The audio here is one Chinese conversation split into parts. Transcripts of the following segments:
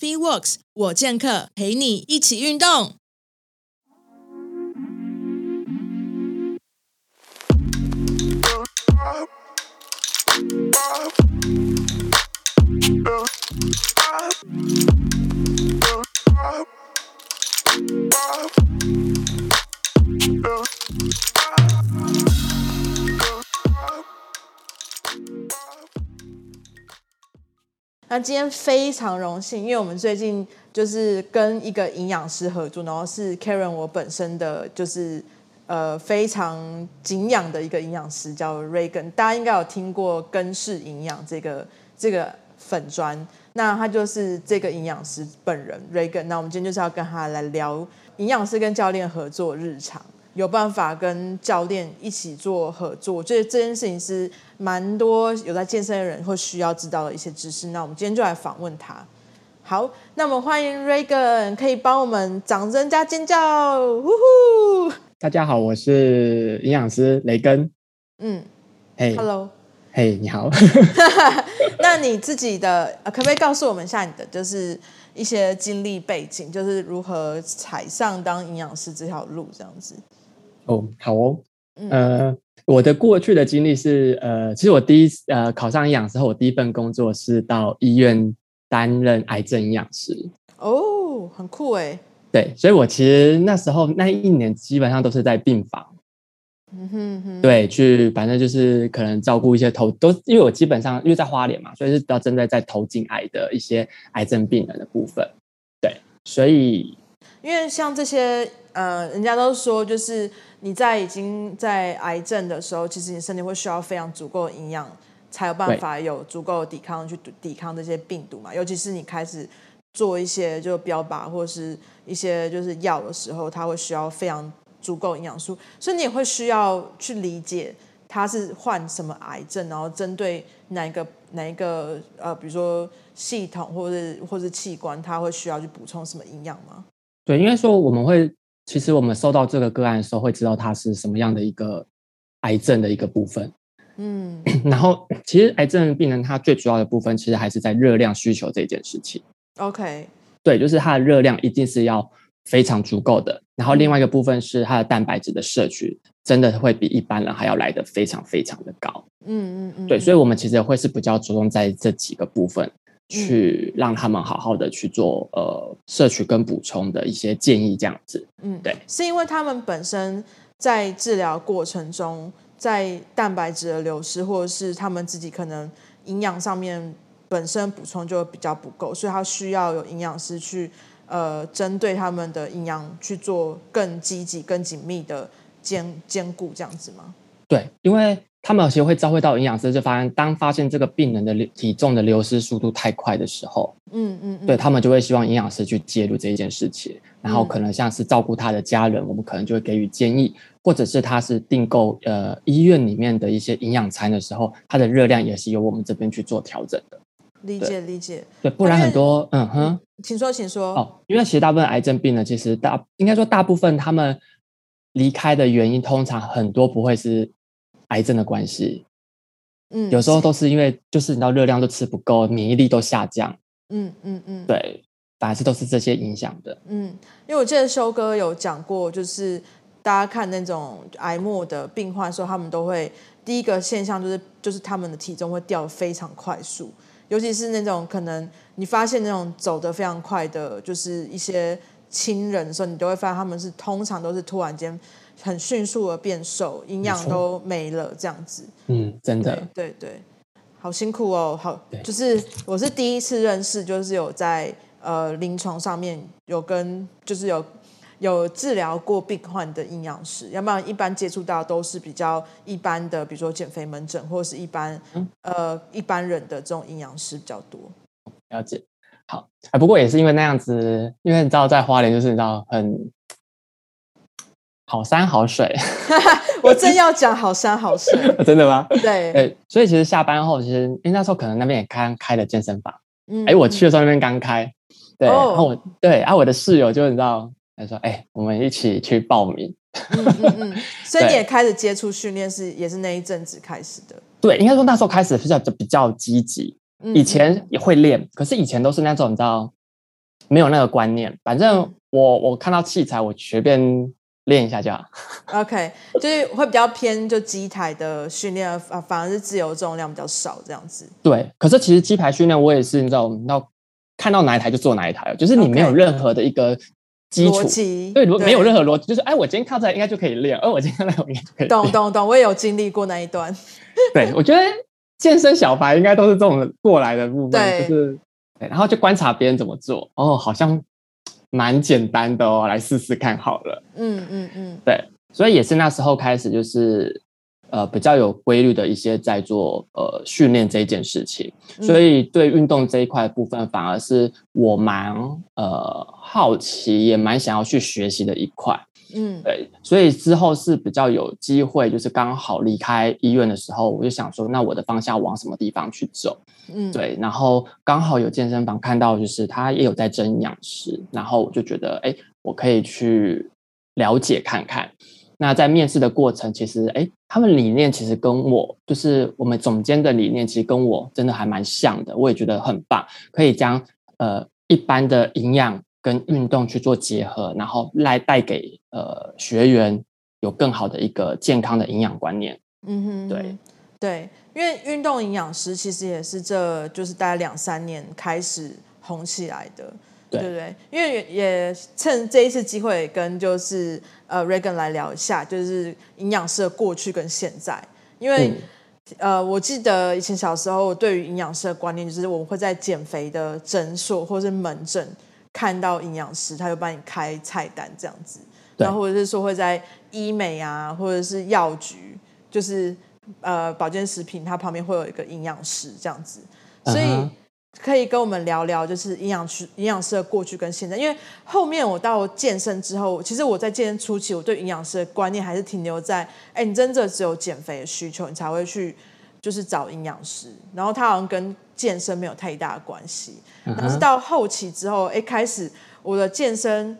FitWorks 我健客陪你一起运动。那今天非常荣幸，因为我们最近就是跟一个营养师合作，然后是 Karen 我本身的就是呃非常敬仰的一个营养师，叫 Regan，大家应该有听过根式营养这个这个粉砖，那他就是这个营养师本人 Regan，那我们今天就是要跟他来聊营养师跟教练合作日常。有办法跟教练一起做合作，我觉得这件事情是蛮多有在健身的人会需要知道的一些知识。那我们今天就来访问他。好，那我们欢迎 Regan，可以帮我们掌声加尖叫，呼呼！大家好，我是营养师雷根。嗯，嘿、hey.，Hello，嘿，你好。那你自己的可不可以告诉我们一下你的就是一些经历背景，就是如何踩上当营养师这条路这样子？哦，好哦，呃，我的过去的经历是，呃，其实我第一呃考上营养师后，我第一份工作是到医院担任癌症营养师。哦，很酷哎。对，所以我其实那时候那一年基本上都是在病房，嗯哼哼，对，去反正就是可能照顾一些头都，因为我基本上因为在花莲嘛，所以是要针对在头颈癌的一些癌症病人的部分。对，所以因为像这些呃，人家都说就是。你在已经在癌症的时候，其实你身体会需要非常足够的营养，才有办法有足够的抵抗去抵抗这些病毒嘛。尤其是你开始做一些就标靶或者是一些就是药的时候，它会需要非常足够营养素，所以你也会需要去理解它是患什么癌症，然后针对哪一个哪一个呃，比如说系统或者或者器官，它会需要去补充什么营养吗？对，应该说我们会。其实我们收到这个个案的时候，会知道它是什么样的一个癌症的一个部分。嗯，然后其实癌症病人他最主要的部分，其实还是在热量需求这件事情。OK，对，就是它的热量一定是要非常足够的。然后另外一个部分是它的蛋白质的摄取，真的会比一般人还要来得非常非常的高。嗯嗯嗯，对，所以我们其实会是比较着重在这几个部分。去让他们好好的去做呃摄取跟补充的一些建议，这样子，嗯，对，是因为他们本身在治疗过程中，在蛋白质的流失，或者是他们自己可能营养上面本身补充就比较不够，所以他需要有营养师去呃针对他们的营养去做更积极、更紧密的兼兼顾，这样子吗？对，因为。他们有些会召会到营养师，就发现当发现这个病人的体重的流失速度太快的时候，嗯嗯，嗯，对他们就会希望营养师去介入这一件事情，然后可能像是照顾他的家人，我们可能就会给予建议，或者是他是订购呃医院里面的一些营养餐的时候，它的热量也是由我们这边去做调整的。理解理解，对，不然很多嗯哼，请说请说。哦，因为其实大部分癌症病呢，其实大应该说大部分他们离开的原因，通常很多不会是癌症的关系。嗯，有时候都是因为就是你知道热量都吃不够，免疫力都下降。嗯嗯嗯，对，反正都是这些影响的。嗯，因为我记得修哥有讲过，就是大家看那种癌末的病患的时候，他们都会第一个现象就是就是他们的体重会掉非常快速，尤其是那种可能你发现那种走得非常快的，就是一些亲人的时候，你都会发现他们是通常都是突然间。很迅速的变瘦，营养都没了，这样子。嗯，真的。对对，对，好辛苦哦，好，就是我是第一次认识，就是有在呃临床上面有跟就是有有治疗过病患的营养师，要不然一般接触到都是比较一般的，比如说减肥门诊或者是一般、嗯、呃一般人的这种营养师比较多。了解，好，哎不过也是因为那样子，因为你知道在花莲就是你知道很。好山好水，我正要讲好山好水，真的吗？对，对，所以其实下班后，其实因为那时候可能那边也刚开了健身房，嗯，哎，我去的时候那边刚开，对，哦、然后我对，啊，我的室友就你知道，他说，哎，我们一起去报名，嗯嗯嗯，所以你也开始接触训练是也是那一阵子开始的，对，应该说那时候开始比较就比较积极，以前也会练，可是以前都是那种你知道。没有那个观念。反正我我看到器材，我随便练一下就好。OK，就是会比较偏就机台的训练，啊，反而是自由重量比较少这样子。对，可是其实机台训练我也是，你知道，到看到哪一台就做哪一台，就是你没有任何的一个基础，okay. 对，对，没有任何逻辑，就是哎，我今天看出来应该就可以练，而我今天看来我应该就可以练。懂懂懂，我也有经历过那一段。对，我觉得。健身小白应该都是这种过来的部分，对就是对，然后就观察别人怎么做，哦，好像蛮简单的哦，来试试看好了。嗯嗯嗯，对，所以也是那时候开始，就是呃比较有规律的一些在做呃训练这一件事情，所以对运动这一块部分，反而是我蛮呃好奇，也蛮想要去学习的一块。嗯，对，所以之后是比较有机会，就是刚好离开医院的时候，我就想说，那我的方向往什么地方去走？嗯，对，然后刚好有健身房看到，就是他也有在争营养师，然后我就觉得，哎，我可以去了解看看。那在面试的过程，其实，哎，他们理念其实跟我，就是我们总监的理念，其实跟我真的还蛮像的，我也觉得很棒，可以将呃一般的营养。跟运动去做结合，然后来带给呃学员有更好的一个健康的营养观念。嗯哼，对对，因为运动营养师其实也是这就是大概两三年开始红起来的，对，对不对？因为也，趁这一次机会跟就是呃 Regan 来聊一下，就是营养师的过去跟现在。因为、嗯、呃，我记得以前小时候我对于营养师的观念就是我们会在减肥的诊所或是门诊。看到营养师，他就帮你开菜单这样子，然后或者是说会在医美啊，或者是药局，就是呃保健食品，它旁边会有一个营养师这样子，所以可以跟我们聊聊，就是营养师营养师的过去跟现在。因为后面我到健身之后，其实我在健身初期，我对营养师的观念还是停留在，哎，你真的只有减肥的需求，你才会去就是找营养师，然后他好像跟。健身没有太大的关系，但是到后期之后，哎开始我的健身，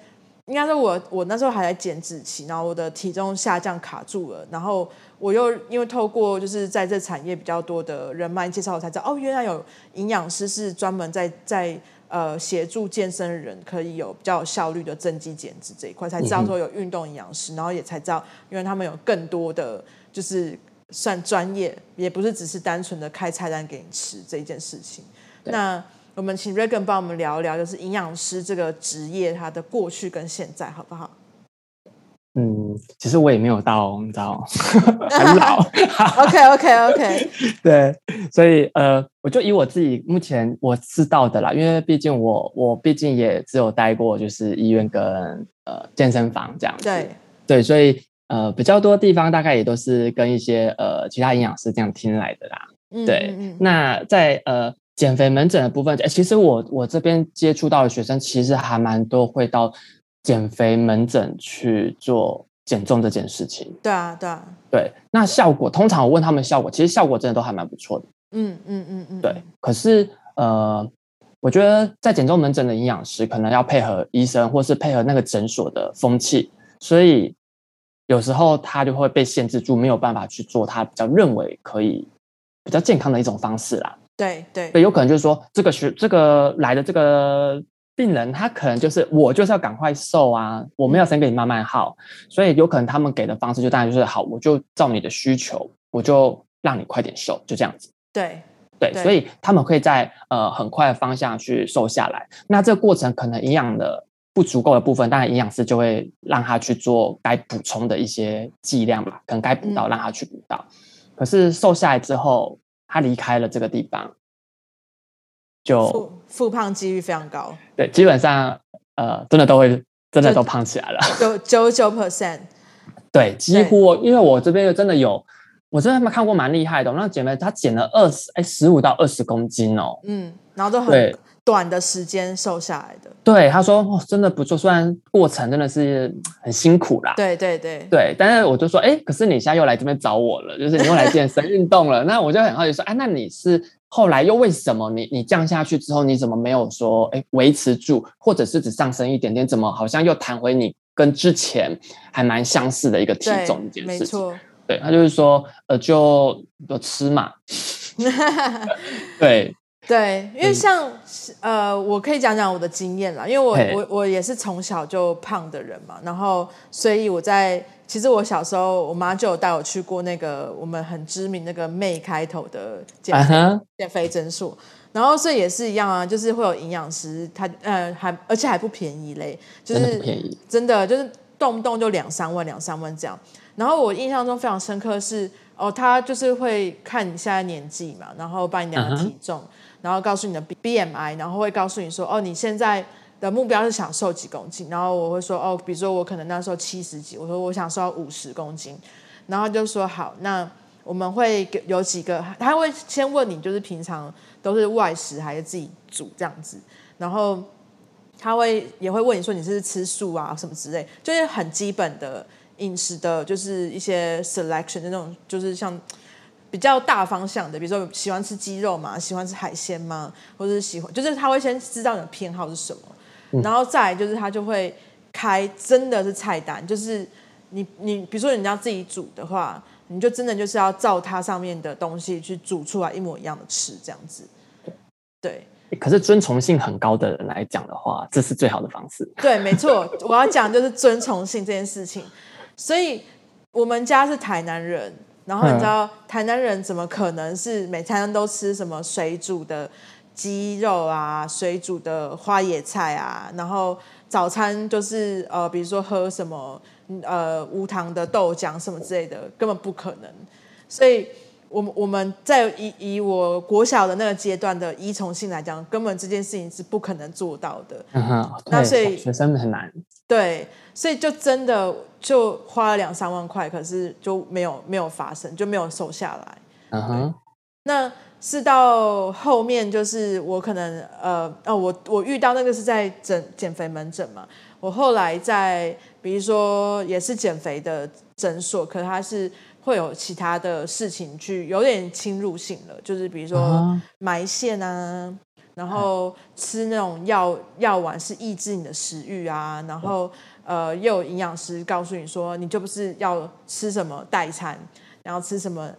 应该是我我那时候还在减脂期，然后我的体重下降卡住了，然后我又因为透过就是在这产业比较多的人脉介绍，我才知道哦，原来有营养师是专门在在呃协助健身人可以有比较有效率的增肌减脂这一块，才知道说有运动营养师，然后也才知道，因为他们有更多的就是。算专业，也不是只是单纯的开菜单给你吃这一件事情。那我们请 Regan 帮我们聊一聊，就是营养师这个职业它的过去跟现在，好不好？嗯，其实我也没有到，你知道，很老。OK OK OK。对，所以呃，我就以我自己目前我知道的啦，因为毕竟我我毕竟也只有待过就是医院跟呃健身房这样子。对对，所以。呃，比较多地方大概也都是跟一些呃其他营养师这样听来的啦。嗯、对，嗯、那在呃减肥门诊的部分，欸、其实我我这边接触到的学生，其实还蛮多会到减肥门诊去做减重这件事情。对啊，对啊，对。那效果通常我问他们效果，其实效果真的都还蛮不错的。嗯嗯嗯嗯。对，可是呃，我觉得在减重门诊的营养师可能要配合医生，或是配合那个诊所的风气，所以。有时候他就会被限制住，没有办法去做他比较认为可以比较健康的一种方式啦。对对，对，有可能就是说，这个学这个来的这个病人，他可能就是我就是要赶快瘦啊，我没有时间给你慢慢耗，所以有可能他们给的方式就当然就是好，我就照你的需求，我就让你快点瘦，就这样子。对对，所以他们可以在呃很快的方向去瘦下来。那这个过程可能营养的。不足够的部分，当然营养师就会让他去做该补充的一些剂量吧，可能该补到让他去补到。嗯、可是瘦下来之后，他离开了这个地方，就复复胖几率非常高。对，基本上呃，真的都会真的都胖起来了，九九九 percent。对，几乎因为我这边真的有，我真的看过蛮厉害的，那姐妹她减了二十哎十五到二十公斤哦，嗯，然后都很短的时间瘦下来的。对，他说哦，真的不错，虽然过程真的是很辛苦啦。对对对对，但是我就说，哎，可是你现在又来这边找我了，就是你又来健身运动了，那我就很好奇说，哎，那你是后来又为什么你你降下去之后，你怎么没有说哎维持住，或者是只上升一点点，怎么好像又弹回你跟之前还蛮相似的一个体重一件事情？没错，对，他就是说，呃，就就吃嘛，对。对，因为像、嗯、呃，我可以讲讲我的经验啦，因为我我我也是从小就胖的人嘛，然后所以我在其实我小时候，我妈就有带我去过那个我们很知名那个 May 开头的减肥、uh. 减肥诊所，然后所以也是一样啊，就是会有营养师，他呃还而且还不便宜嘞，就是真的不便宜，真的就是动不动就两三万两三万这样。然后我印象中非常深刻是哦，他就是会看你现在年纪嘛，然后把你量体重。Uh. 然后告诉你的 BMI，然后会告诉你说，哦，你现在的目标是想瘦几公斤？然后我会说，哦，比如说我可能那时候七十几，我说我想瘦五十公斤，然后就说好，那我们会有几个，他会先问你，就是平常都是外食还是自己煮这样子，然后他会也会问你说你是不是吃素啊什么之类，就是很基本的饮食的，就是一些 selection 的那种，就是像。比较大方向的，比如说喜欢吃鸡肉嘛，喜欢吃海鲜吗？或者是喜欢，就是他会先知道你的偏好是什么，嗯、然后再来就是他就会开真的是菜单，就是你你比如说你要自己煮的话，你就真的就是要照它上面的东西去煮出来一模一样的吃这样子。对，可是遵从性很高的人来讲的话，这是最好的方式。对，没错，我要讲就是遵从性这件事情。所以我们家是台南人。然后你知道台南人怎么可能是每餐都吃什么水煮的鸡肉啊，水煮的花野菜啊，然后早餐就是呃，比如说喝什么呃无糖的豆浆什么之类的，根本不可能。所以，我们我们在以以我国小的那个阶段的依从性来讲，根本这件事情是不可能做到的。嗯哼，那所以学生很难。对，所以就真的。就花了两三万块，可是就没有没有发生，就没有瘦下来。嗯哼、uh，huh. 那是到后面，就是我可能呃哦，我我遇到那个是在诊减肥门诊嘛。我后来在比如说也是减肥的诊所，可是它是会有其他的事情去有点侵入性了，就是比如说埋线啊，然后吃那种药药丸是抑制你的食欲啊，然后。呃，又有营养师告诉你说，你就不是要吃什么代餐，然后吃什么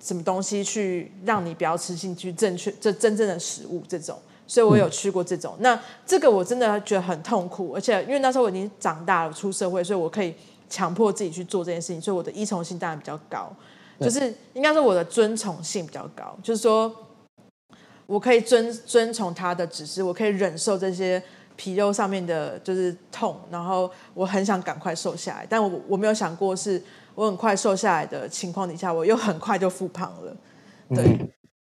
什么东西去让你不要吃进去正确这真正的食物这种，所以我有吃过这种。嗯、那这个我真的觉得很痛苦，而且因为那时候我已经长大了，出社会，所以我可以强迫自己去做这件事情，所以我的依从性当然比较高，就是应该说我的遵从性比较高，就是说我可以遵遵从他的指示，我可以忍受这些。皮肉上面的就是痛，然后我很想赶快瘦下来，但我我没有想过是我很快瘦下来的情况底下，我又很快就复胖了。对，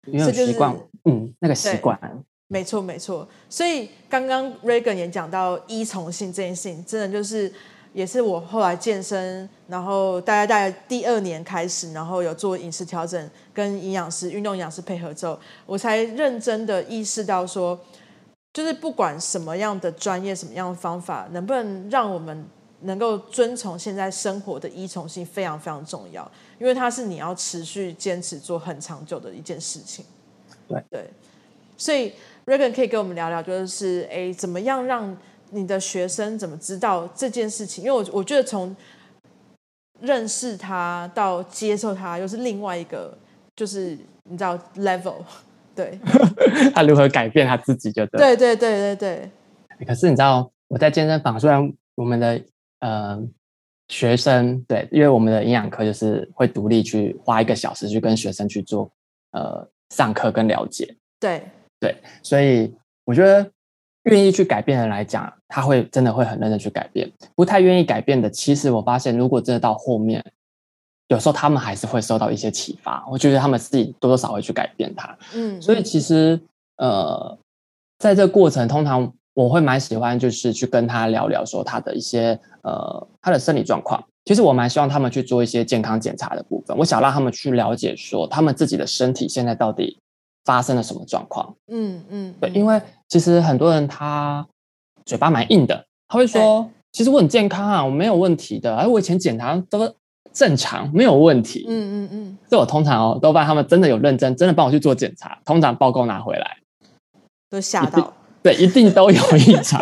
因为习惯，嗯，那个习惯，没错没错。所以刚刚 Regan 也讲到依从性这件事情，真的就是也是我后来健身，然后大概大概第二年开始，然后有做饮食调整，跟营养师、运动营养师配合之后，我才认真的意识到说。就是不管什么样的专业、什么样的方法，能不能让我们能够遵从现在生活的依从性，非常非常重要，因为它是你要持续坚持做很长久的一件事情。对对，所以 Regan 可以跟我们聊聊，就是哎，怎么样让你的学生怎么知道这件事情？因为我我觉得从认识他到接受他，又是另外一个，就是你知道 level。对，他如何改变他自己就对。对对对对对。可是你知道，我在健身房，虽然我们的呃学生对，因为我们的营养科就是会独立去花一个小时去跟学生去做呃上课跟了解。对对，所以我觉得愿意去改变的人来讲，他会真的会很认真去改变。不太愿意改变的，其实我发现，如果真的到后面。有时候他们还是会受到一些启发，我觉得他们自己多多少少会去改变他。嗯，所以其实呃，在这个过程，通常我会蛮喜欢，就是去跟他聊聊说他的一些呃他的生理状况。其实我蛮希望他们去做一些健康检查的部分，我想让他们去了解说他们自己的身体现在到底发生了什么状况。嗯嗯，对，因为其实很多人他嘴巴蛮硬的，他会说，其实我很健康啊，我没有问题的，而我以前检查都。正常没有问题，嗯嗯嗯，所以我通常哦，都发现他们真的有认真，真的帮我去做检查，通常报告拿回来都吓到，对，一定都有异常，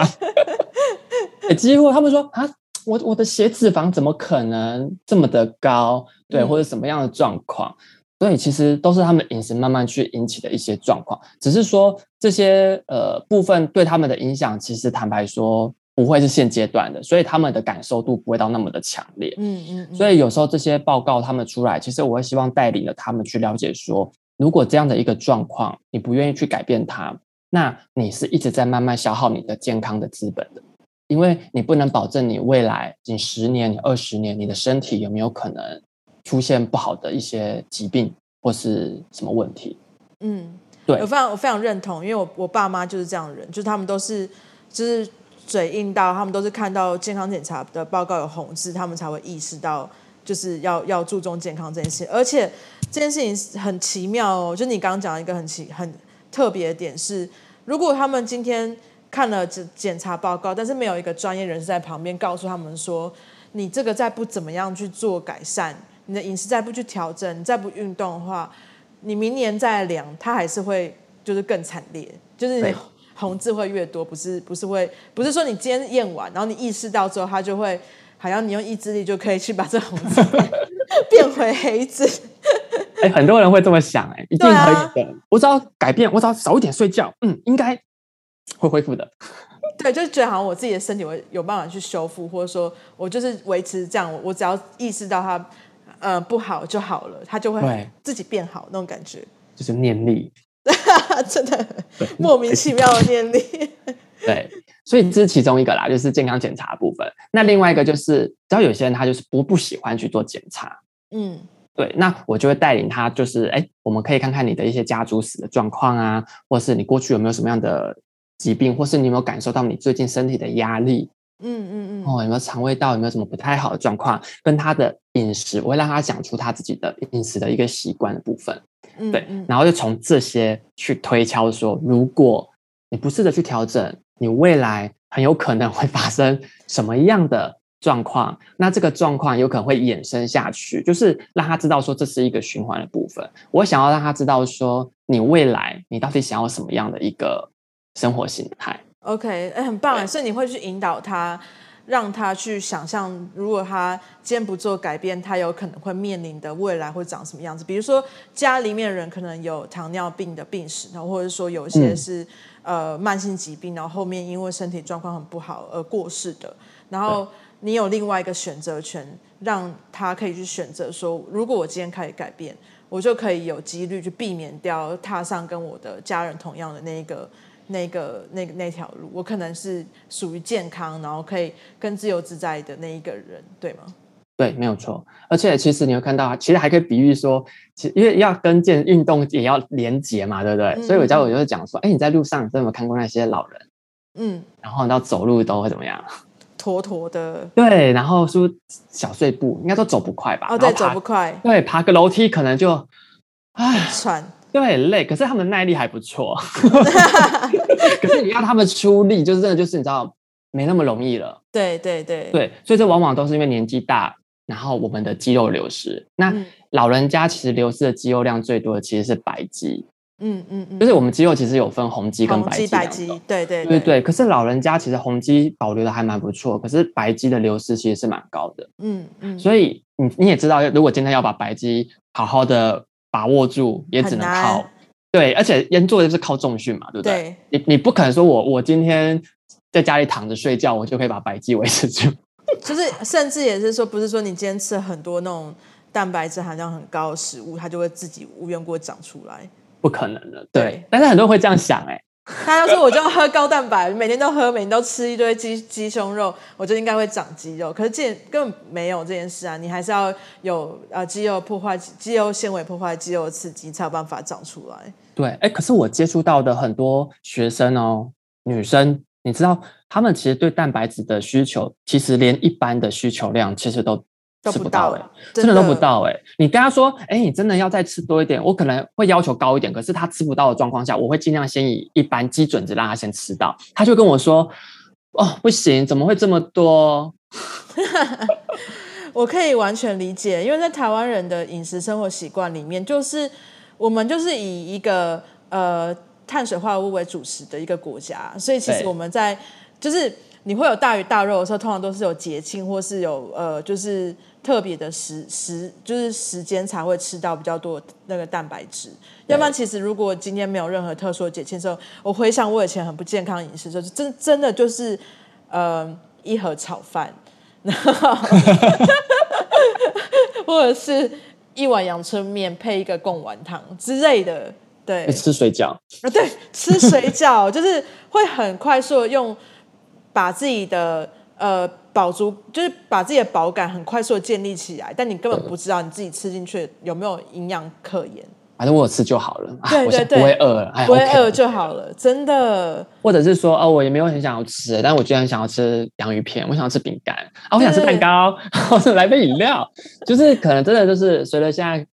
几乎他们说啊，我我的血脂肪怎么可能这么的高？对，嗯、或者什么样的状况？对，其实都是他们饮食慢慢去引起的一些状况，只是说这些呃部分对他们的影响，其实坦白说不会是现阶段的，所以他们的感受度不会到那么的强烈。嗯嗯，嗯。所以有时候这些报告他们出来，其实我会希望带领了他们去了解说，如果这样的一个状况，你不愿意去改变它，那你是一直在慢慢消耗你的健康的资本的，因为你不能保证你未来你十年、你二十年，你的身体有没有可能。出现不好的一些疾病或是什么问题？嗯，对，我非常我非常认同，因为我我爸妈就是这样的人，就是他们都是就是嘴硬到，他们都是看到健康检查的报告有红字，他们才会意识到就是要要注重健康这件事。而且这件事情很奇妙哦，就你刚刚讲的一个很奇很特别的点是，如果他们今天看了检检查报告，但是没有一个专业人士在旁边告诉他们说，你这个再不怎么样去做改善。你的饮食再不去调整，你再不运动的话，你明年再量，它还是会就是更惨烈，就是你红字会越多，不是不是会不是说你今天验完，然后你意识到之后，它就会好像你用意志力就可以去把这红字变，回黑字。哎、欸，很多人会这么想、欸，哎，一定可以的。我只要改变，我只要早一点睡觉，嗯，应该会恢复的。对，就是觉得好像我自己的身体会有办法去修复，或者说我就是维持这样，我只要意识到它。呃，不好就好了，他就会自己变好那种感觉，就是念力，真的莫名其妙的念力。对，所以这是其中一个啦，就是健康检查部分。那另外一个就是，只要有些人他就是不不喜欢去做检查，嗯，对，那我就会带领他，就是哎，我们可以看看你的一些家族史的状况啊，或是你过去有没有什么样的疾病，或是你有没有感受到你最近身体的压力。嗯嗯嗯，哦，有没有肠胃道有没有什么不太好的状况？跟他的饮食，我会让他讲出他自己的饮食的一个习惯的部分。嗯，对，然后就从这些去推敲说，如果你不试着去调整，你未来很有可能会发生什么样的状况？那这个状况有可能会衍生下去，就是让他知道说这是一个循环的部分。我想要让他知道说，你未来你到底想要什么样的一个生活形态？OK，哎，很棒哎！所以你会去引导他，让他去想象，如果他今天不做改变，他有可能会面临的未来会长什么样子。比如说，家里面人可能有糖尿病的病史，然后或者说有一些是、嗯、呃慢性疾病，然后后面因为身体状况很不好而过世的。然后你有另外一个选择权，让他可以去选择说，如果我今天开始改变，我就可以有几率去避免掉踏上跟我的家人同样的那一个。那个、那个、那条路，我可能是属于健康，然后可以更自由自在的那一个人，对吗？对，没有错。而且其实你会看到，其实还可以比喻说，其实因为要跟健运动也要连结嘛，对不对？嗯、所以我教我就是讲说，哎，你在路上，你有没有看过那些老人？嗯，然后到走路都会怎么样？妥妥的。对，然后是小碎步，应该都走不快吧？哦，对，走不快。对，爬个楼梯可能就，哎，喘。对，累，可是他们耐力还不错。可是你要他们出力，就是真的，就是你知道，没那么容易了。对对对对，所以这往往都是因为年纪大，然后我们的肌肉流失。那老人家其实流失的肌肉量最多的其实是白肌。嗯嗯嗯，就是我们肌肉其实有分红肌跟白肌。白肌，对对对对对。可是老人家其实红肌保留的还蛮不错，可是白肌的流失其实是蛮高的。嗯嗯。所以你你也知道，如果今天要把白肌好好的。把握住也只能靠，对，而且人做的是靠重训嘛，对不对？对，你你不可能说我我今天在家里躺着睡觉，我就可以把白肌 维持住。就是甚至也是说，不是说你今天吃了很多那种蛋白质含量很高的食物，它就会自己无缘故长出来，不可能的。对，对，但是很多人会这样想，哎。他要说我就要喝高蛋白，每天都喝，每天都吃一堆鸡鸡胸肉，我就应该会长肌肉。可是这根本没有这件事啊！你还是要有呃肌肉破坏肌肉纤维破坏肌肉刺激，才有办法长出来。对，哎，可是我接触到的很多学生哦，女生，你知道，他们其实对蛋白质的需求，其实连一般的需求量其实都。吃不到哎、欸，真的都不到哎、欸！你跟他说，哎、欸，你真的要再吃多一点，我可能会要求高一点。可是他吃不到的状况下，我会尽量先以一般基准值让他先吃到。他就跟我说，哦，不行，怎么会这么多？我可以完全理解，因为在台湾人的饮食生活习惯里面，就是我们就是以一个呃碳水化合物为主食的一个国家，所以其实我们在。就是你会有大鱼大肉的时候，通常都是有节庆或是有呃，就是特别的时时，就是时间才会吃到比较多那个蛋白质。要不然，其实如果今天没有任何特殊的节庆的时候，我回想我以前很不健康饮食，就是真真的就是呃一盒炒饭，然后或者是一碗阳春面配一个贡丸汤之类的。对，吃水饺啊，对，吃水饺就是会很快速的用把自己的呃饱足，就是把自己的饱感很快速的建立起来，但你根本不知道你自己吃进去有没有营养可言。反正我有吃就好了，对对对，不会饿了，不会饿就好了，真的。或者是说，哦，我也没有很想要吃，但我居然想要吃洋芋片，我想要吃饼干啊，我想吃蛋糕，或者来杯饮料，就是可能真的就是随着现在，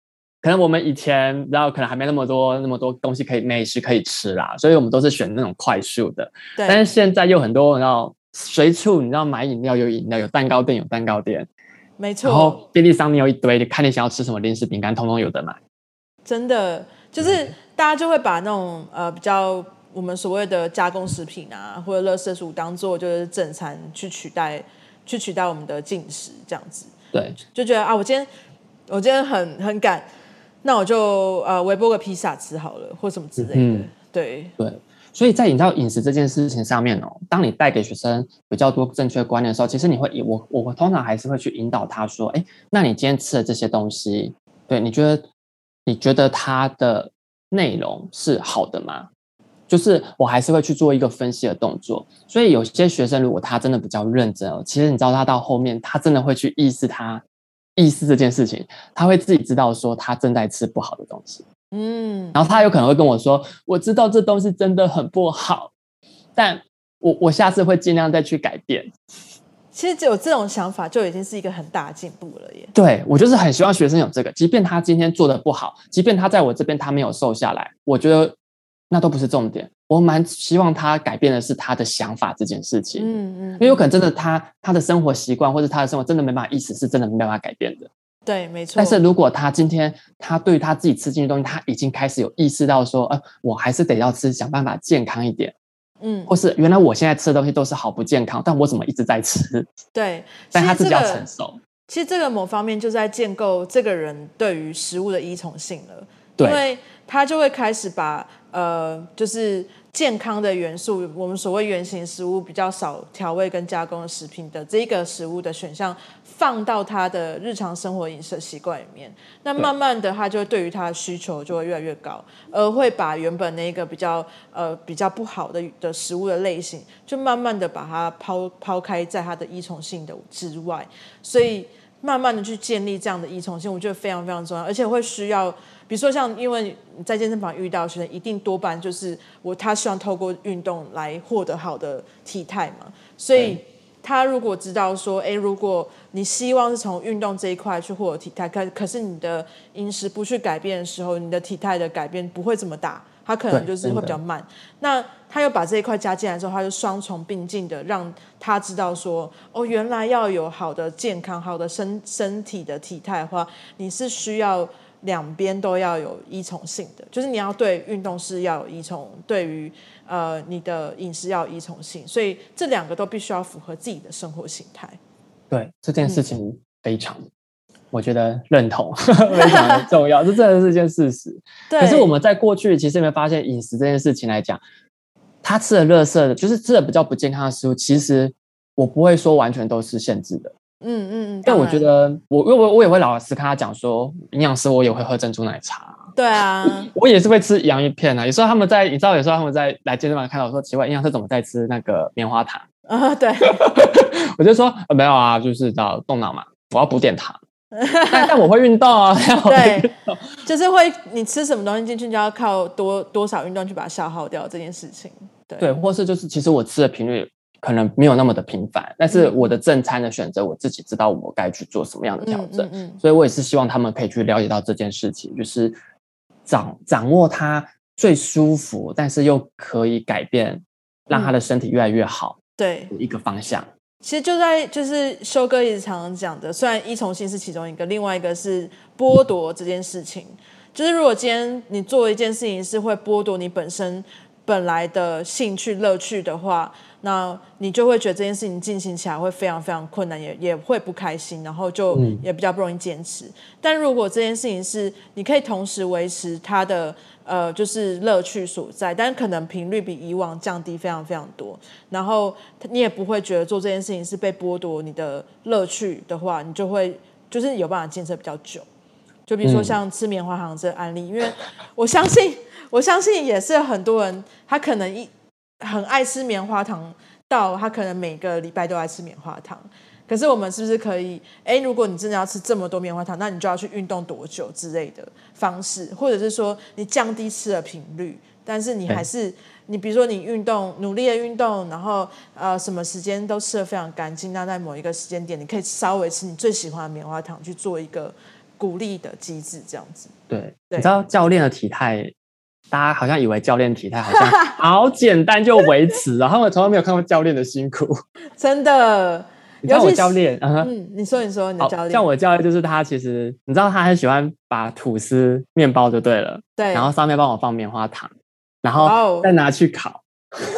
可能我们以前然后可能还没那么多那么多东西可以美食可以吃啦，所以我们都是选那种快速的。对。但是现在又很多，然后随处你知道买饮料有饮料，有蛋糕店有蛋糕店，没错。然后便利商店有一堆，你看你想要吃什么零食饼干，通通有的买。真的就是大家就会把那种呃比较我们所谓的加工食品啊，或者垃圾食物当做就是正餐去取代，去取代我们的进食这样子。对，就觉得啊，我今天我今天很很赶，那我就呃微波个披萨吃好了，或什么之类的。嗯、对对，所以在你知道饮食这件事情上面哦，当你带给学生比较多正确观念的时候，其实你会我我通常还是会去引导他说，哎，那你今天吃的这些东西，对你觉得？你觉得它的内容是好的吗？就是我还是会去做一个分析的动作。所以有些学生如果他真的比较认真哦，其实你知道他到后面他真的会去意识他意识这件事情，他会自己知道说他正在吃不好的东西。嗯，然后他有可能会跟我说：“我知道这东西真的很不好，但我我下次会尽量再去改变。”其实只有这种想法就已经是一个很大的进步了耶。对，我就是很希望学生有这个，即便他今天做的不好，即便他在我这边他没有瘦下来，我觉得那都不是重点。我蛮希望他改变的是他的想法这件事情。嗯嗯，因为有可能真的他他的生活习惯或者他的生活真的没办法意识，是真的没办法改变的。对，没错。但是如果他今天他对于他自己吃进去的东西，他已经开始有意识到说，呃，我还是得要吃，想办法健康一点。嗯，或是原来我现在吃的东西都是好不健康，但我怎么一直在吃？对，但他自己要承受。其实这个某方面就在建构这个人对于食物的依从性了，对，因为他就会开始把呃，就是。健康的元素，我们所谓原型食物比较少调味跟加工的食品的这个食物的选项，放到他的日常生活饮食习惯里面，那慢慢的他就对于他的需求就会越来越高，而会把原本那个比较呃比较不好的的食物的类型，就慢慢的把它抛抛开在他的依从性的之外，所以慢慢的去建立这样的依从性，我觉得非常非常重要，而且会需要。比如说，像因为在健身房遇到的学生，一定多半就是我他希望透过运动来获得好的体态嘛，所以他如果知道说，哎，如果你希望是从运动这一块去获得体态，可可是你的饮食不去改变的时候，你的体态的改变不会这么大，他可能就是会比较慢。那他又把这一块加进来之后，他就双重并进的让他知道说，哦，原来要有好的健康、好的身身体的体态的话，你是需要。两边都要有依从性的，就是你要对运动是要有依从，对于呃你的饮食要有依从性，所以这两个都必须要符合自己的生活形态。对这件事情非常，嗯、我觉得认同，非常的重要，这真的是一件事实。对。可是我们在过去其实有没有发现，饮食这件事情来讲，他吃的垃圾的，就是吃的比较不健康的食物，其实我不会说完全都是限制的。嗯嗯嗯，但我觉得我因为我我也会老实跟他讲说，营养师我也会喝珍珠奶茶。对啊，我也是会吃洋芋片啊。有时候他们在，你知道，有时候他们在来健身房看到我说奇怪，营养师怎么在吃那个棉花糖 啊？对，我就说、呃、没有啊，就是要动脑嘛，我要补点糖。但但我会运动啊，对，就是会你吃什么东西进去，就要靠多多少运动去把它消耗掉这件事情。对，对，或是就是其实我吃的频率。可能没有那么的频繁，但是我的正餐的选择，我自己知道我该去做什么样的调整，嗯嗯嗯、所以我也是希望他们可以去了解到这件事情，就是掌掌握他最舒服，但是又可以改变，让他的身体越来越好，对一个方向。其实就在就是修哥一直常常讲的，虽然依从性是其中一个，另外一个是剥夺这件事情，就是如果今天你做一件事情是会剥夺你本身。本来的兴趣乐趣的话，那你就会觉得这件事情进行起来会非常非常困难，也也会不开心，然后就也比较不容易坚持。嗯、但如果这件事情是你可以同时维持它的呃就是乐趣所在，但可能频率比以往降低非常非常多，然后你也不会觉得做这件事情是被剥夺你的乐趣的话，你就会就是有办法坚持比较久。就比如说像吃棉花糖这个案例，因为我相信。我相信也是很多人，他可能一很爱吃棉花糖，到他可能每个礼拜都爱吃棉花糖。可是我们是不是可以？哎，如果你真的要吃这么多棉花糖，那你就要去运动多久之类的方式，或者是说你降低吃的频率，但是你还是你比如说你运动努力的运动，然后呃什么时间都吃的非常干净，那在某一个时间点，你可以稍微吃你最喜欢的棉花糖，去做一个鼓励的机制，这样子。对，对你知道教练的体态。大家好像以为教练体态好像 好简单就维持，然后我从来没有看过教练的辛苦，真的。你知道我教练，嗯，你说你说你的教练，像我教练就是他，其实你知道他很喜欢把吐司面包就对了，对，然后上面帮我放棉花糖，然后再拿去烤，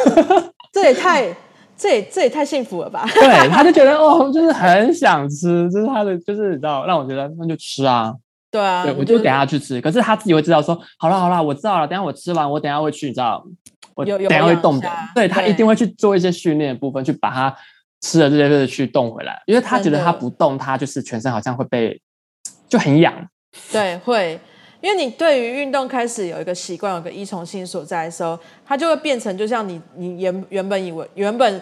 这也太这也这也太幸福了吧？对，他就觉得哦，就是很想吃，就是他的就是你知道，让我觉得那就吃啊。对啊，对，我就等下去吃，可是他自己会知道说，好了好了，我知道了，等下我吃完，我等下会去，你知道，我等下会动的，对，他一定会去做一些训练的部分，去把他吃的这些东西去动回来，因为他觉得他不动，他就是全身好像会被就很痒。对，会，因为你对于运动开始有一个习惯，有个依从性所在的时候，它就会变成就像你你原原本以为原本。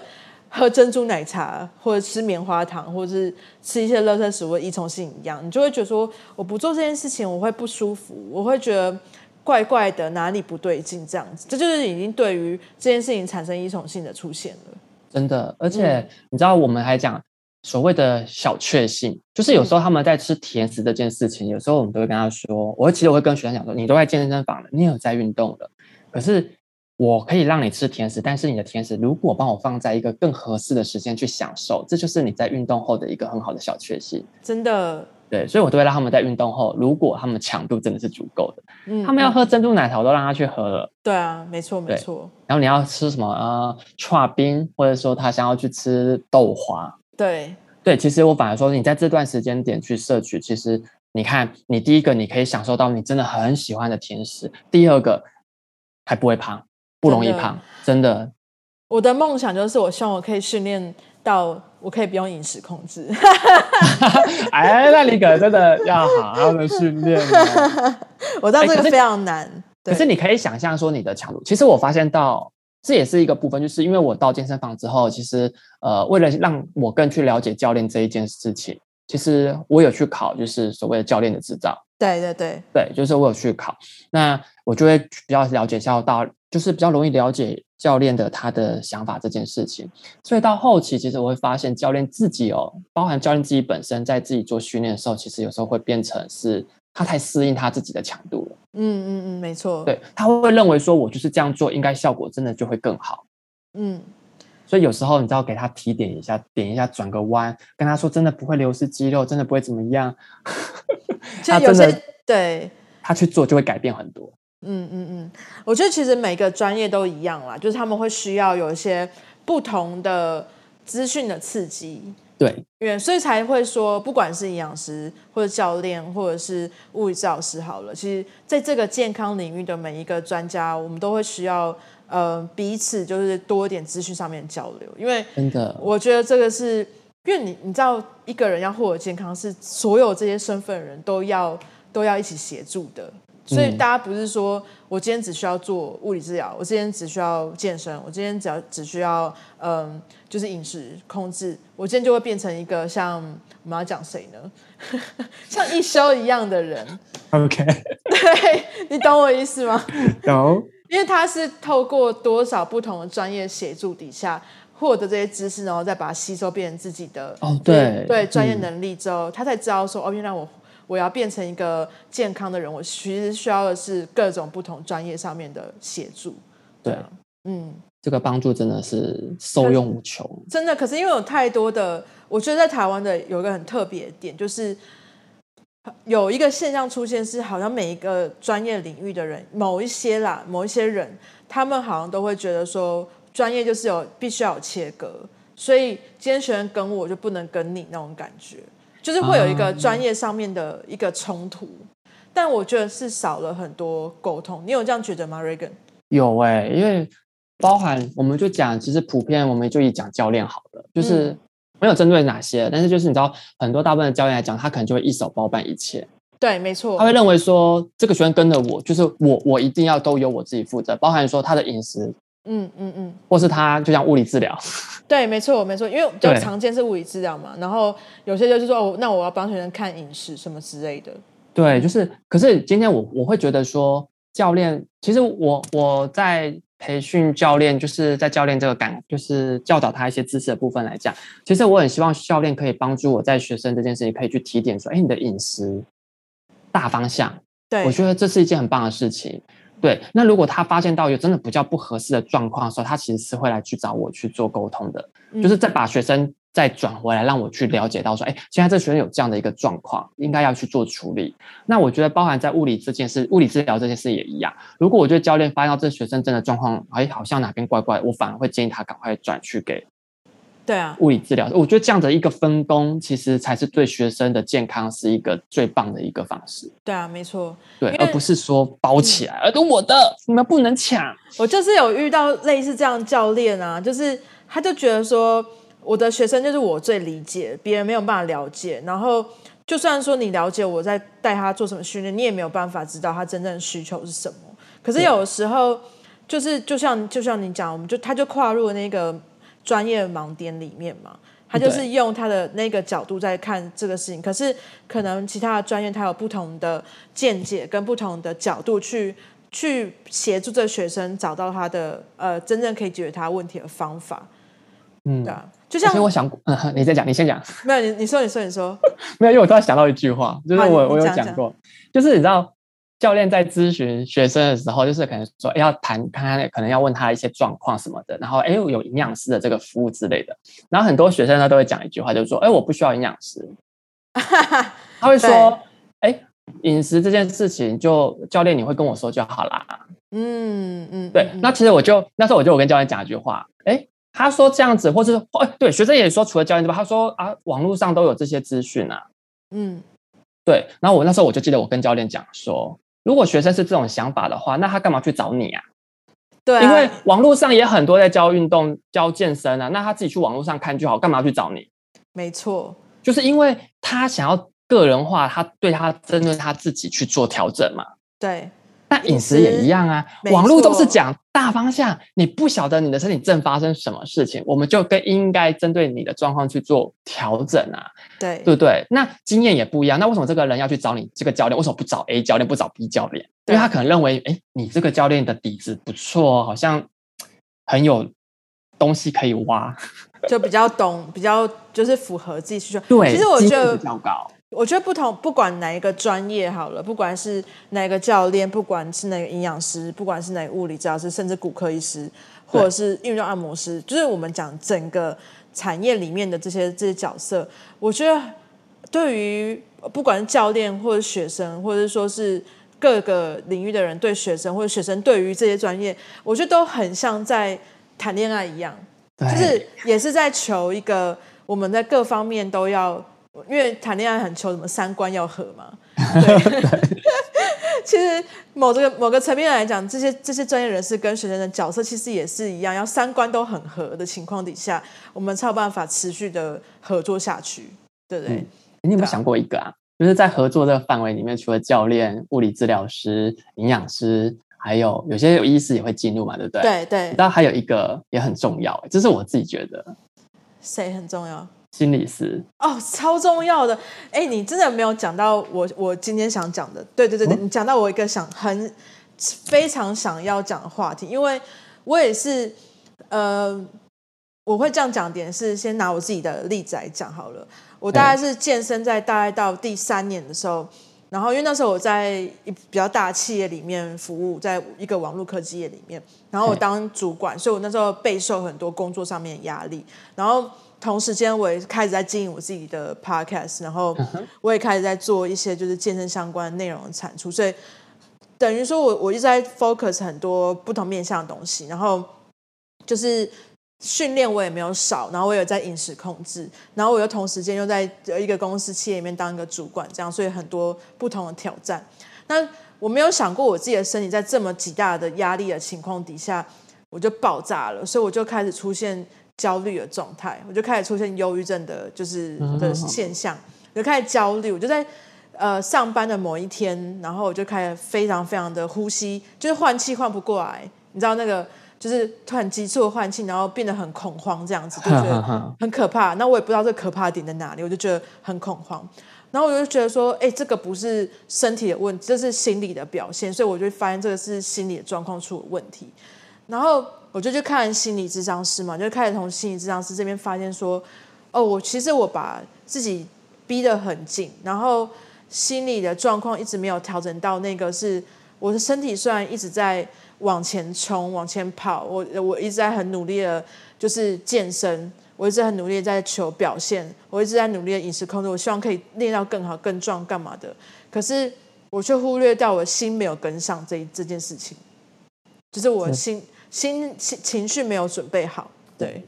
喝珍珠奶茶，或者吃棉花糖，或者是吃一些垃圾食物的依从性一样，你就会觉得说，我不做这件事情，我会不舒服，我会觉得怪怪的，哪里不对劲，这样子，这就是已经对于这件事情产生依从性的出现了。真的，而且、你知道，我们还讲所谓的小确幸，就是有时候他们在吃甜食这件事情，有时候我们都会跟他说，我其实我会跟学生讲说，你都在健身房了，你有在运动了，可是。我可以让你吃甜食，但是你的甜食如果帮我放在一个更合适的时间去享受，这就是你在运动后的一个很好的小确幸。真的，对，所以我都会让他们在运动后，如果他们强度真的是足够的，嗯，他们要喝珍珠奶茶，我都让他去喝了。对啊，没错没错。然后你要吃什么呃，剉冰，或者说他想要去吃豆花，对对，其实我反而说，你在这段时间点去摄取，其实你看，你第一个你可以享受到你真的很喜欢的甜食，第二个还不会胖。不容易胖，真的。真的，我的梦想就是，我希望我可以训练到，我可以不用饮食控制。哎，那你可能真的要好好的训练。我知道这个非常难。可是你可以想象说你的强度，其实我发现到这也是一个部分，就是因为我到健身房之后，其实呃，为了让我更去了解教练这一件事情，其实我有去考，就是所谓的教练的执照。对对对对，就是我有去考，那我就会比较了解到到。就是比较容易了解教练的他的想法这件事情，所以到后期其实我会发现教练自己哦，包含教练自己本身在自己做训练的时候，其实有时候会变成是他太适应他自己的强度了。嗯嗯嗯，没错。对，他会认为说我就是这样做，应该效果真的就会更好。嗯，所以有时候你知道给他提点一下，点一下转个弯，跟他说真的不会流失肌肉，真的不会怎么样。他真的对，他去做就会改变很多。嗯嗯嗯，我觉得其实每个专业都一样啦，就是他们会需要有一些不同的资讯的刺激，对，因为所以才会说，不管是营养师或者教练或者是物理治疗师，好了，其实在这个健康领域的每一个专家，我们都会需要呃彼此就是多一点资讯上面交流，因为真的，我觉得这个是因为你你知道一个人要获得健康，是所有这些身份的人都要都要一起协助的。所以大家不是说我今天只需要做物理治疗，我今天只需要健身，我今天只要只需要嗯，就是饮食控制，我今天就会变成一个像我们要讲谁呢？像一休一样的人。OK，对，你懂我意思吗？懂。因为他是透过多少不同的专业协助底下获得这些知识，然后再把它吸收变成自己的哦，对对专业能力之后，嗯、他才知道说哦，原来我。我要变成一个健康的人，我其实需要的是各种不同专业上面的协助。对啊，嗯，这个帮助真的是受用无穷。真的，可是因为有太多的，我觉得在台湾的有一个很特别的点，就是有一个现象出现，是好像每一个专业领域的人，某一些啦，某一些人，他们好像都会觉得说，专业就是有必须要有切割，所以今天学生跟我就不能跟你那种感觉，就是会有一个专业上面的一个冲突。但我觉得是少了很多沟通，你有这样觉得吗，Regan？有哎、因为包含我们就讲，其实普遍我们就以讲教练好了，就是。嗯没有针对哪些，但是就是你知道，很多大部分的教练来讲，他可能就会一手包办一切。对，没错。他会认为说，这个学生跟着我，就是我，我一定要都由我自己负责，包含说他的饮食，嗯嗯嗯，或是他就像物理治疗。对，没错，没错，因为比较常见是物理治疗嘛，然后有些就是说，哦，那我要帮学生看饮食什么之类的。对，就是，可是今天我我会觉得说，教练其实我我在。培训教练就是在教练这个感，就是教导他一些知识的部分来讲，其实我很希望教练可以帮助我在学生这件事情可以去提点说，哎，你的饮食大方向，对，我觉得这是一件很棒的事情。对，那如果他发现到有真的比较不合适的状况的时候，他其实是会来去找我去做沟通的，就是再把学生。再转回来，让我去了解到说，哎，现在这学生有这样的一个状况，应该要去做处理。那我觉得，包含在物理这件事、物理治疗这件事也一样。如果我觉得教练发现到这学生真的状况，哎，好像哪边怪怪，我反而会建议他赶快转去给，对啊，物理治疗。我觉得这样的一个分工，其实才是对学生的健康是一个最棒的一个方式。对啊，没错，对，而不是说包起来，而都我的，你们不能抢。我就是有遇到类似这样教练啊，就是他就觉得说。我的学生就是我最理解，别人没有办法了解。然后，就算说你了解我在带他做什么训练，你也没有办法知道他真正的需求是什么。可是有时候，就是就像就像你讲，我们就他就跨入那个专业盲点里面嘛，他就是用他的那个角度在看这个事情。可是可能其他的专业他有不同的见解跟不同的角度去去协助这个学生找到他的呃真正可以解决他问题的方法。嗯，对啊。就像我想，嗯，你再讲，你先讲。没有，你你说，你说，你说，没有，因为我突然想到一句话，就是我我有讲过，就是你知道，教练在咨询学生的时候，就是可能说要谈，看看，可能要问他一些状况什么的，然后哎，有营养师的这个服务之类的，然后很多学生呢都会讲一句话，就是说，哎，我不需要营养师，他会说，哎，饮食这件事情就教练你会跟我说就好啦。嗯嗯，对，那其实我就那时候我就我跟教练讲一句话，哎。他说这样子，或是哎，对学生也说，除了教练之外？他说啊，网络上都有这些资讯啊。嗯，对。然后我那时候我就记得我跟教练讲说，如果学生是这种想法的话，那他干嘛去找你啊？对啊，因为网络上也很多在教运动、教健身啊，那他自己去网络上看就好，干嘛去找你？没错，就是因为他想要个人化，他对他针对他自己去做调整嘛。对。那饮食也一样啊，网络都是讲大方向，你不晓得你的身体正发生什么事情，我们就更应该针对你的状况去做调整啊，对对不对？那经验也不一样，那为什么这个人要去找你这个教练？为什么不找 A 教练，不找 B 教练？因为他可能认为，哎，你这个教练的底子不错，好像很有东西可以挖，就比较懂，比较就是符合自己需求。对，其实我觉得比较高。我觉得不同，不管哪一个专业好了，不管是哪个教练，不管是哪个营养师，不管是哪个物理治疗师，甚至骨科医师，或者是运动按摩师，就是我们讲整个产业里面的这些这些角色，我觉得对于不管是教练或者学生，或者是说是各个领域的人，对学生或者学生对于这些专业，我觉得都很像在谈恋爱一样，就是也是在求一个我们在各方面都要。因为谈恋爱很求什么三观要合嘛，对。其实某这个某个层面来讲，这些这些专业人士跟学生的角色其实也是一样，要三观都很合的情况底下，我们才有办法持续的合作下去，对不对？嗯，你有没有想过一个啊？就是在合作这个范围里面，除了教练、物理治疗师、营养师，还有有些有医师也会进入嘛，对不对？对对。你知道还有一个也很重要，这是我自己觉得。谁很重要？心理师哦，超重要的！哎，你真的没有讲到我，我今天想讲的。对对对对，嗯、你讲到我一个想很非常想要讲的话题，因为我也是，呃，我会这样讲点是先拿我自己的例子来讲好了。我大概是健身在大概到第三年的时候，然后因为那时候我在一比较大企业里面服务，在一个网络科技业里面，然后我当主管，所以我那时候备受很多工作上面的压力，然后。同时间，我也开始在经营我自己的 podcast，然后我也开始在做一些就是健身相关内容的产出，所以等于说我我一直在 focus 很多不同面向的东西，然后就是训练我也没有少，然后我有在饮食控制，然后我又同时间又在一个公司企业里面当一个主管，这样，所以很多不同的挑战。那我没有想过我自己的身体在这么极大的压力的情况底下，我就爆炸了，所以我就开始出现焦虑的状态，我就开始出现忧郁症的，就是的现象，我就开始焦虑，我就在。呃，上班的某一天，然后我就开始非常非常的呼吸，就是换气换不过来，你知道那个就是突然急促的换气，然后变得很恐慌，这样子 就觉得很可怕。那我也不知道这个可怕的点在哪里，我就觉得很恐慌。然后我就觉得说，哎，这个不是身体的问题，这是心理的表现，所以我就发现这个是心理的状况出了问题。然后我就去看心理咨商师嘛，就开始从心理咨商师这边发现说，哦，我其实我把自己逼得很紧，然后。心理的状况一直没有调整到那个是我的身体虽然一直在往前冲往前跑，我我一直在很努力的，就是健身，我一直很努力的在求表现，我一直在努力的饮食控制，我希望可以练到更好更壮干嘛的，可是我却忽略掉我的心没有跟上这这件事情，就是我的心心情情绪没有准备好，对，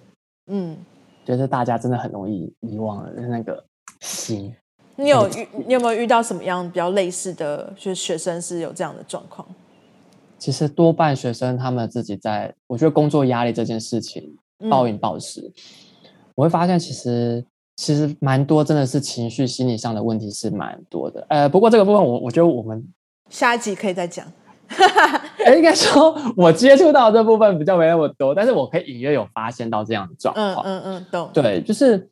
嗯，觉得大家真的很容易遗忘了那个心。你有遇你有没有遇到什么样比较类似的，就是学生是有这样的状况？其实多半学生他们自己在，我觉得工作压力这件事情暴饮暴食，嗯、我会发现其实其实蛮多真的是情绪心理上的问题是蛮多的。呃，不过这个部分我我觉得我们下一集可以再讲。应该说我接触到这部分比较没那么多，但是我可以隐约有发现到这样的状况。嗯嗯嗯，懂。对，就是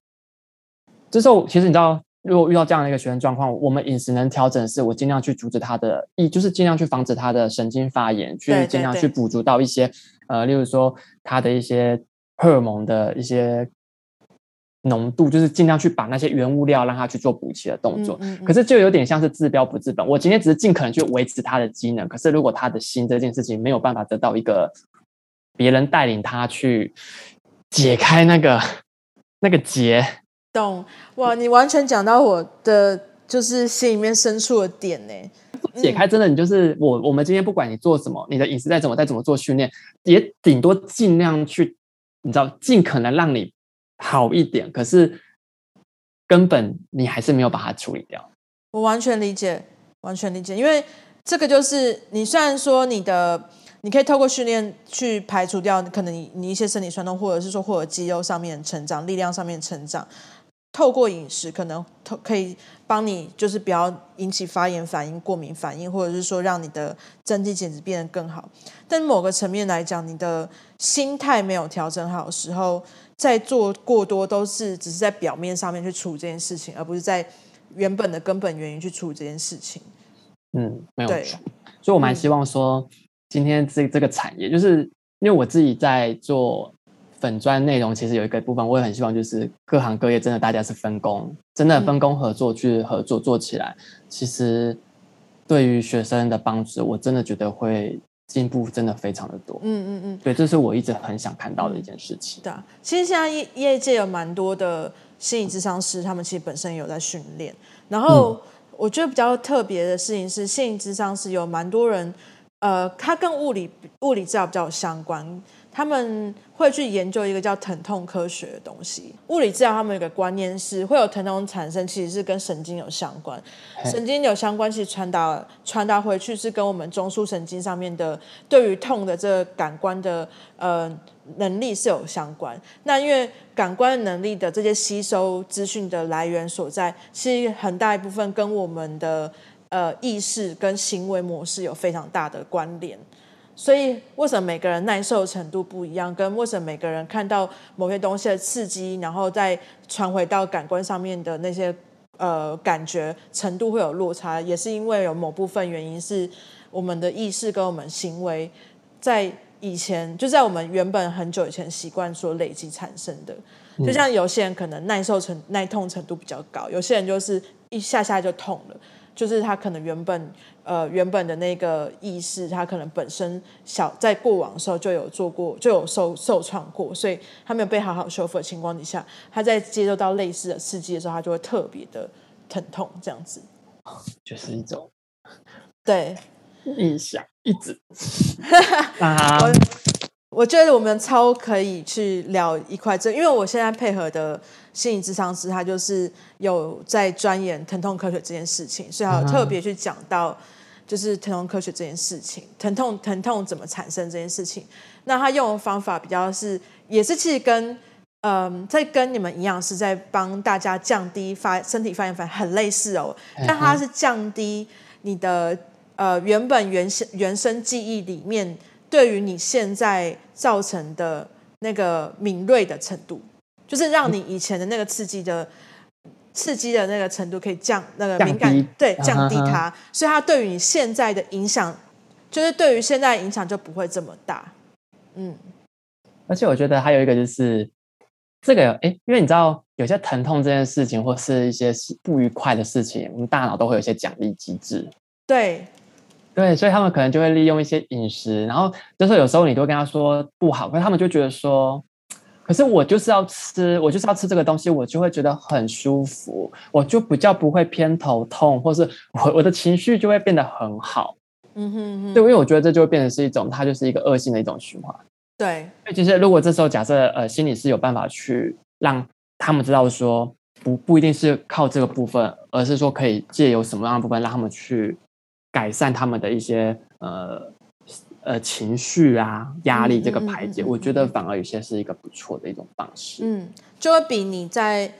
就是我其实你知道。如果遇到这样的一个学生状况，我们饮食能调整，是我尽量去阻止他的，一就是尽量去防止他的神经发炎，去尽量去补足到一些，呃，例如说他的一些荷尔蒙的一些浓度，就是尽量去把那些原物料让它去做补齐的动作。嗯嗯嗯。可是就有点像是治标不治本。我今天只是尽可能去维持它的机能，可是如果他的心这件事情没有办法得到一个别人带领他去解开那个 那个结。懂哇！你完全讲到我的就是心里面深处的点呢。解开真的，你就是我。我们今天不管你做什么，你的饮食再怎么再怎么做训练，也顶多尽量去，你知道，尽可能让你好一点。可是根本你还是没有把它处理掉。我完全理解，完全理解，因为这个就是你虽然说你的。你可以透过训练去排除掉可能你你一些身体酸痛，或者是说或者肌肉上面成长、力量上面成长。透过饮食可能透可以帮你，就是不要引起发炎反应、过敏反应，或者是说让你的增肌减脂变得更好。但某个层面来讲，你的心态没有调整好的时候，在做过多都是只是在表面上面去处理这件事情，而不是在原本的根本原因去处理这件事情。嗯，没有错。所以我蛮希望说。嗯今天这这个产业，就是因为我自己在做粉专内容，其实有一个部分，我也很希望就是各行各业真的大家是分工，真的分工合作去合作做起来，其实对于学生的帮助，我真的觉得会进步真的非常的多。嗯嗯嗯，对，这是我一直很想看到的一件事情。对啊，其实现在业业界有蛮多的心理智商师，他们其实本身有在训练。然后我觉得比较特别的事情是，心理智商师有蛮多人。呃，他跟物理物理治疗比较有相关，他们会去研究一个叫疼痛科学的东西。物理治疗他们有个观念是，会有疼痛产生，其实是跟神经有相关。神经有相关，其实传达传达回去是跟我们中枢神经上面的对于痛的这个感官的呃能力是有相关。那因为感官能力的这些吸收资讯的来源所在，其实很大一部分跟我们的。呃，意识跟行为模式有非常大的关联，所以为什么每个人耐受程度不一样，跟为什么每个人看到某些东西的刺激，然后再传回到感官上面的那些呃感觉程度会有落差，也是因为有某部分原因是我们的意识跟我们行为在以前就在我们原本很久以前习惯所累积产生的。就像有些人可能耐受程耐痛程度比较高，有些人就是一下下就痛了。就是他可能原本呃原本的那个意识，他可能本身小在过往的时候就有做过，就有受受创过，所以他没有被好好修复的情况底下，他在接受到类似的刺激的时候，他就会特别的疼痛，这样子，就是一种对，印象一直。啊，我我觉得我们超可以去聊一块这，因为我现在配合的心理咨商师，他就是有在钻研疼痛科学这件事情，所以他有特别去讲到就是疼痛科学这件事情，疼痛疼痛怎么产生这件事情。那他用的方法比较是，也是其实跟。嗯，在跟你们营养师在帮大家降低发身体发炎反应很类似哦，但它是降低你的呃原本原生原生记忆里面对于你现在造成的那个敏锐的程度，就是让你以前的那个刺激的刺激的那个程度可以降那个敏感对降低它，所以它对于你现在的影响，就是对于现在的影响就不会这么大。嗯，而且我觉得还有一个就是。这个哎，因为你知道，有些疼痛这件事情，或是一些不愉快的事情，我们大脑都会有一些奖励机制。对，对，所以他们可能就会利用一些饮食，然后就是有时候你都跟他说不好，可是他们就觉得说，可是我就是要吃，我就是要吃这个东西，我就会觉得很舒服，我就比较不会偏头痛，或是我我的情绪就会变得很好。嗯哼哼，对，因为我觉得这就会变成是一种，它就是一个恶性的一种循环。对，其实如果这时候假设呃心理是有办法去让他们知道说不不一定是靠这个部分，而是说可以借由什么样的部分让他们去改善他们的一些呃呃情绪啊压力这个排解，嗯嗯嗯嗯，我觉得反而有些是一个不错的一种方式。嗯，就会比你在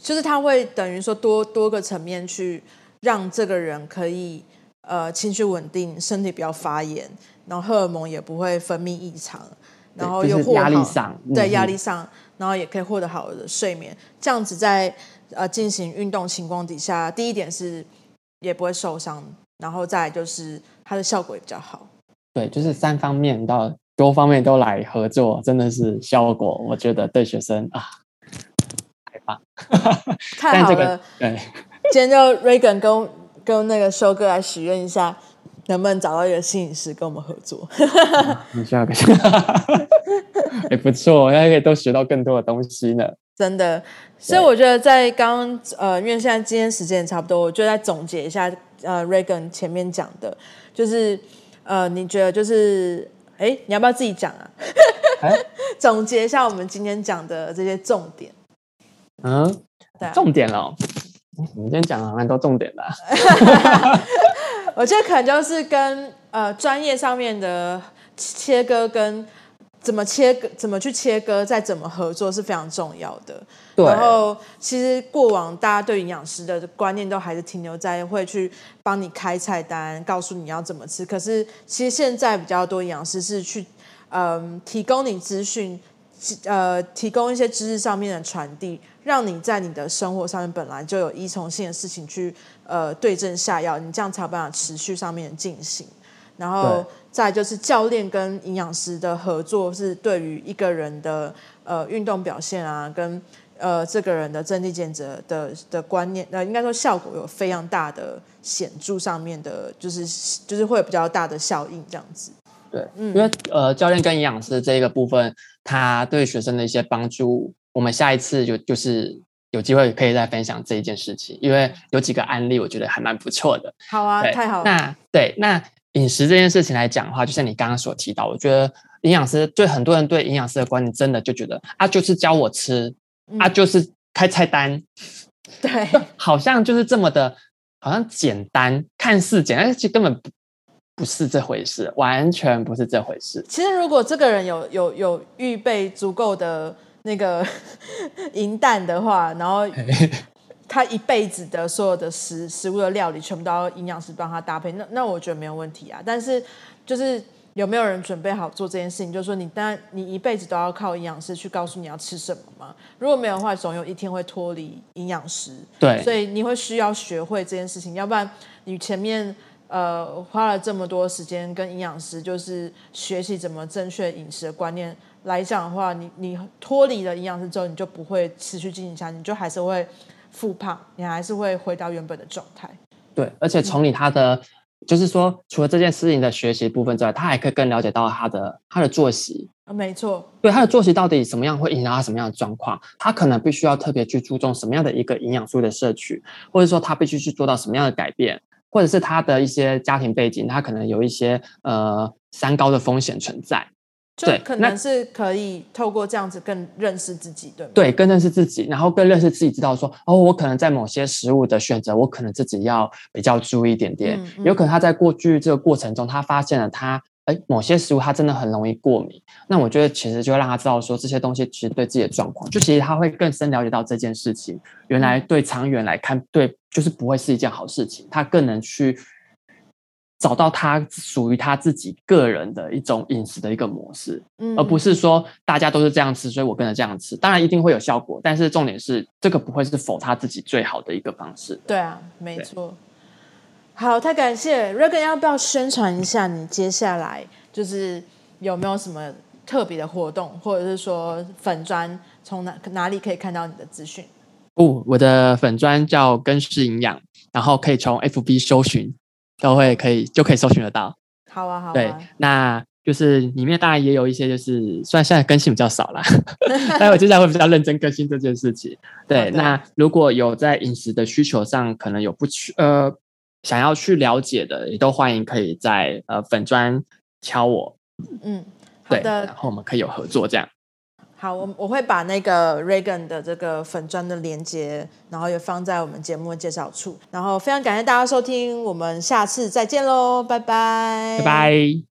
就是他会等于说多多个层面去让这个人可以呃情绪稳定，身体不要发炎，然后荷尔蒙也不会分泌异常。然后又压力上，对压力上，然后也可以获得好的睡眠。这样子在呃进行运动情况底下，第一点是也不会受伤，然后再来就是它的效果也比较好。对，就是三方面到多方面都来合作，真的是效果，我觉得对学生啊，太棒，太 好了。对，今天就 Regan 跟跟那个修哥来许愿一下。能不能找到一个摄影师跟我们合作？你需要个，也不错，还可以都学到更多的东西呢。真的，所以我觉得在刚刚呃，因为现在今天时间也差不多，我就再总结一下呃，Regan 前面讲的，就是呃，你觉得就是，哎，你要不要自己讲啊？欸、总结一下我们今天讲的这些重点。嗯，对、啊，重点哦。我们今天讲了蛮多重点的。我觉得可能就是跟呃专业上面的切割跟怎么切割、怎么去切割、再怎么合作是非常重要的。对。然后其实过往大家对营养师的观念都还是停留在会去帮你开菜单，告诉你要怎么吃。可是其实现在比较多营养师是去嗯、呃、提供你资讯，呃提供一些知识上面的传递。让你在你的生活上面本来就有依从性的事情去呃对症下药，你这样才有办法持续上面进行。然后再就是教练跟营养师的合作，是对于一个人的呃运动表现啊，跟呃这个人的增肌减脂的的观念，呃应该说效果有非常大的显著上面的，就是就是会有比较大的效应这样子。对，嗯，因为呃教练跟营养师这一个部分，他对学生的一些帮助。我们下一次就就是有机会可以再分享这一件事情，因为有几个案例，我觉得还蛮不错的。好啊，太好了。那对，那饮食这件事情来讲的话，就像你刚刚所提到，我觉得营养师对很多人对营养师的观念，真的就觉得啊，就是教我吃，嗯、啊，就是开菜单，对，好像就是这么的，好像简单，看似简单，其实根本不不是这回事，完全不是这回事。其实如果这个人有有有预备足够的。那个 银弹的话，然后他一辈子的所有的食食物的料理，全部都要营养师帮他搭配，那那我觉得没有问题啊。但是就是有没有人准备好做这件事情？就是说你当然你一辈子都要靠营养师去告诉你要吃什么吗。如果没有的话，总有一天会脱离营养师。对，所以你会需要学会这件事情，要不然你前面呃花了这么多时间跟营养师就是学习怎么正确饮食的观念。来讲的话，你你脱离了营养师之后，你就不会持续进行下去，你就还是会复胖，你还是会回到原本的状态。对，而且从你他的、嗯、就是说，除了这件事情的学习部分之外，他还可以更了解到他的他的作息。啊，没错。对，他的作息到底什么样会影响他什么样的状况？他可能必须要特别去注重什么样的一个营养素的摄取，或者说他必须去做到什么样的改变，或者是他的一些家庭背景，他可能有一些呃三高的风险存在。就可能是可以透过这样子更认识自己，对吗？对，更认识自己，然后更认识自己，知道说哦，我可能在某些食物的选择，我可能自己要比较注意一点点。嗯嗯、有可能他在过去这个过程中，他发现了他哎某些食物他真的很容易过敏。那我觉得其实就会让他知道说这些东西其实对自己的状况，就其实他会更深了解到这件事情，原来对长远来看，对就是不会是一件好事情。他更能去。找到他属于他自己个人的一种饮食的一个模式，嗯，而不是说大家都是这样吃，所以我跟着这样吃。当然一定会有效果，但是重点是这个不会是否他自己最好的一个方式。对啊，没错。好，太感谢 Regan，要不要宣传一下你接下来就是有没有什么特别的活动，或者是说粉砖从哪哪里可以看到你的资讯？哦，我的粉砖叫根式营养，然后可以从 FB 搜寻。都会可以就可以搜寻得到。好啊，好啊。对，那就是里面当然也有一些，就是虽然现在更新比较少啦，但我接下来会比较认真更新这件事情。对，那如果有在饮食的需求上可能有不去呃想要去了解的，也都欢迎可以在呃粉砖敲我。嗯，好的。对，然后我们可以有合作这样。好，我我会把那个 Regan 的这个粉砖的连接，然后也放在我们节目的介绍处。然后非常感谢大家收听，我们下次再见喽，拜拜，拜拜。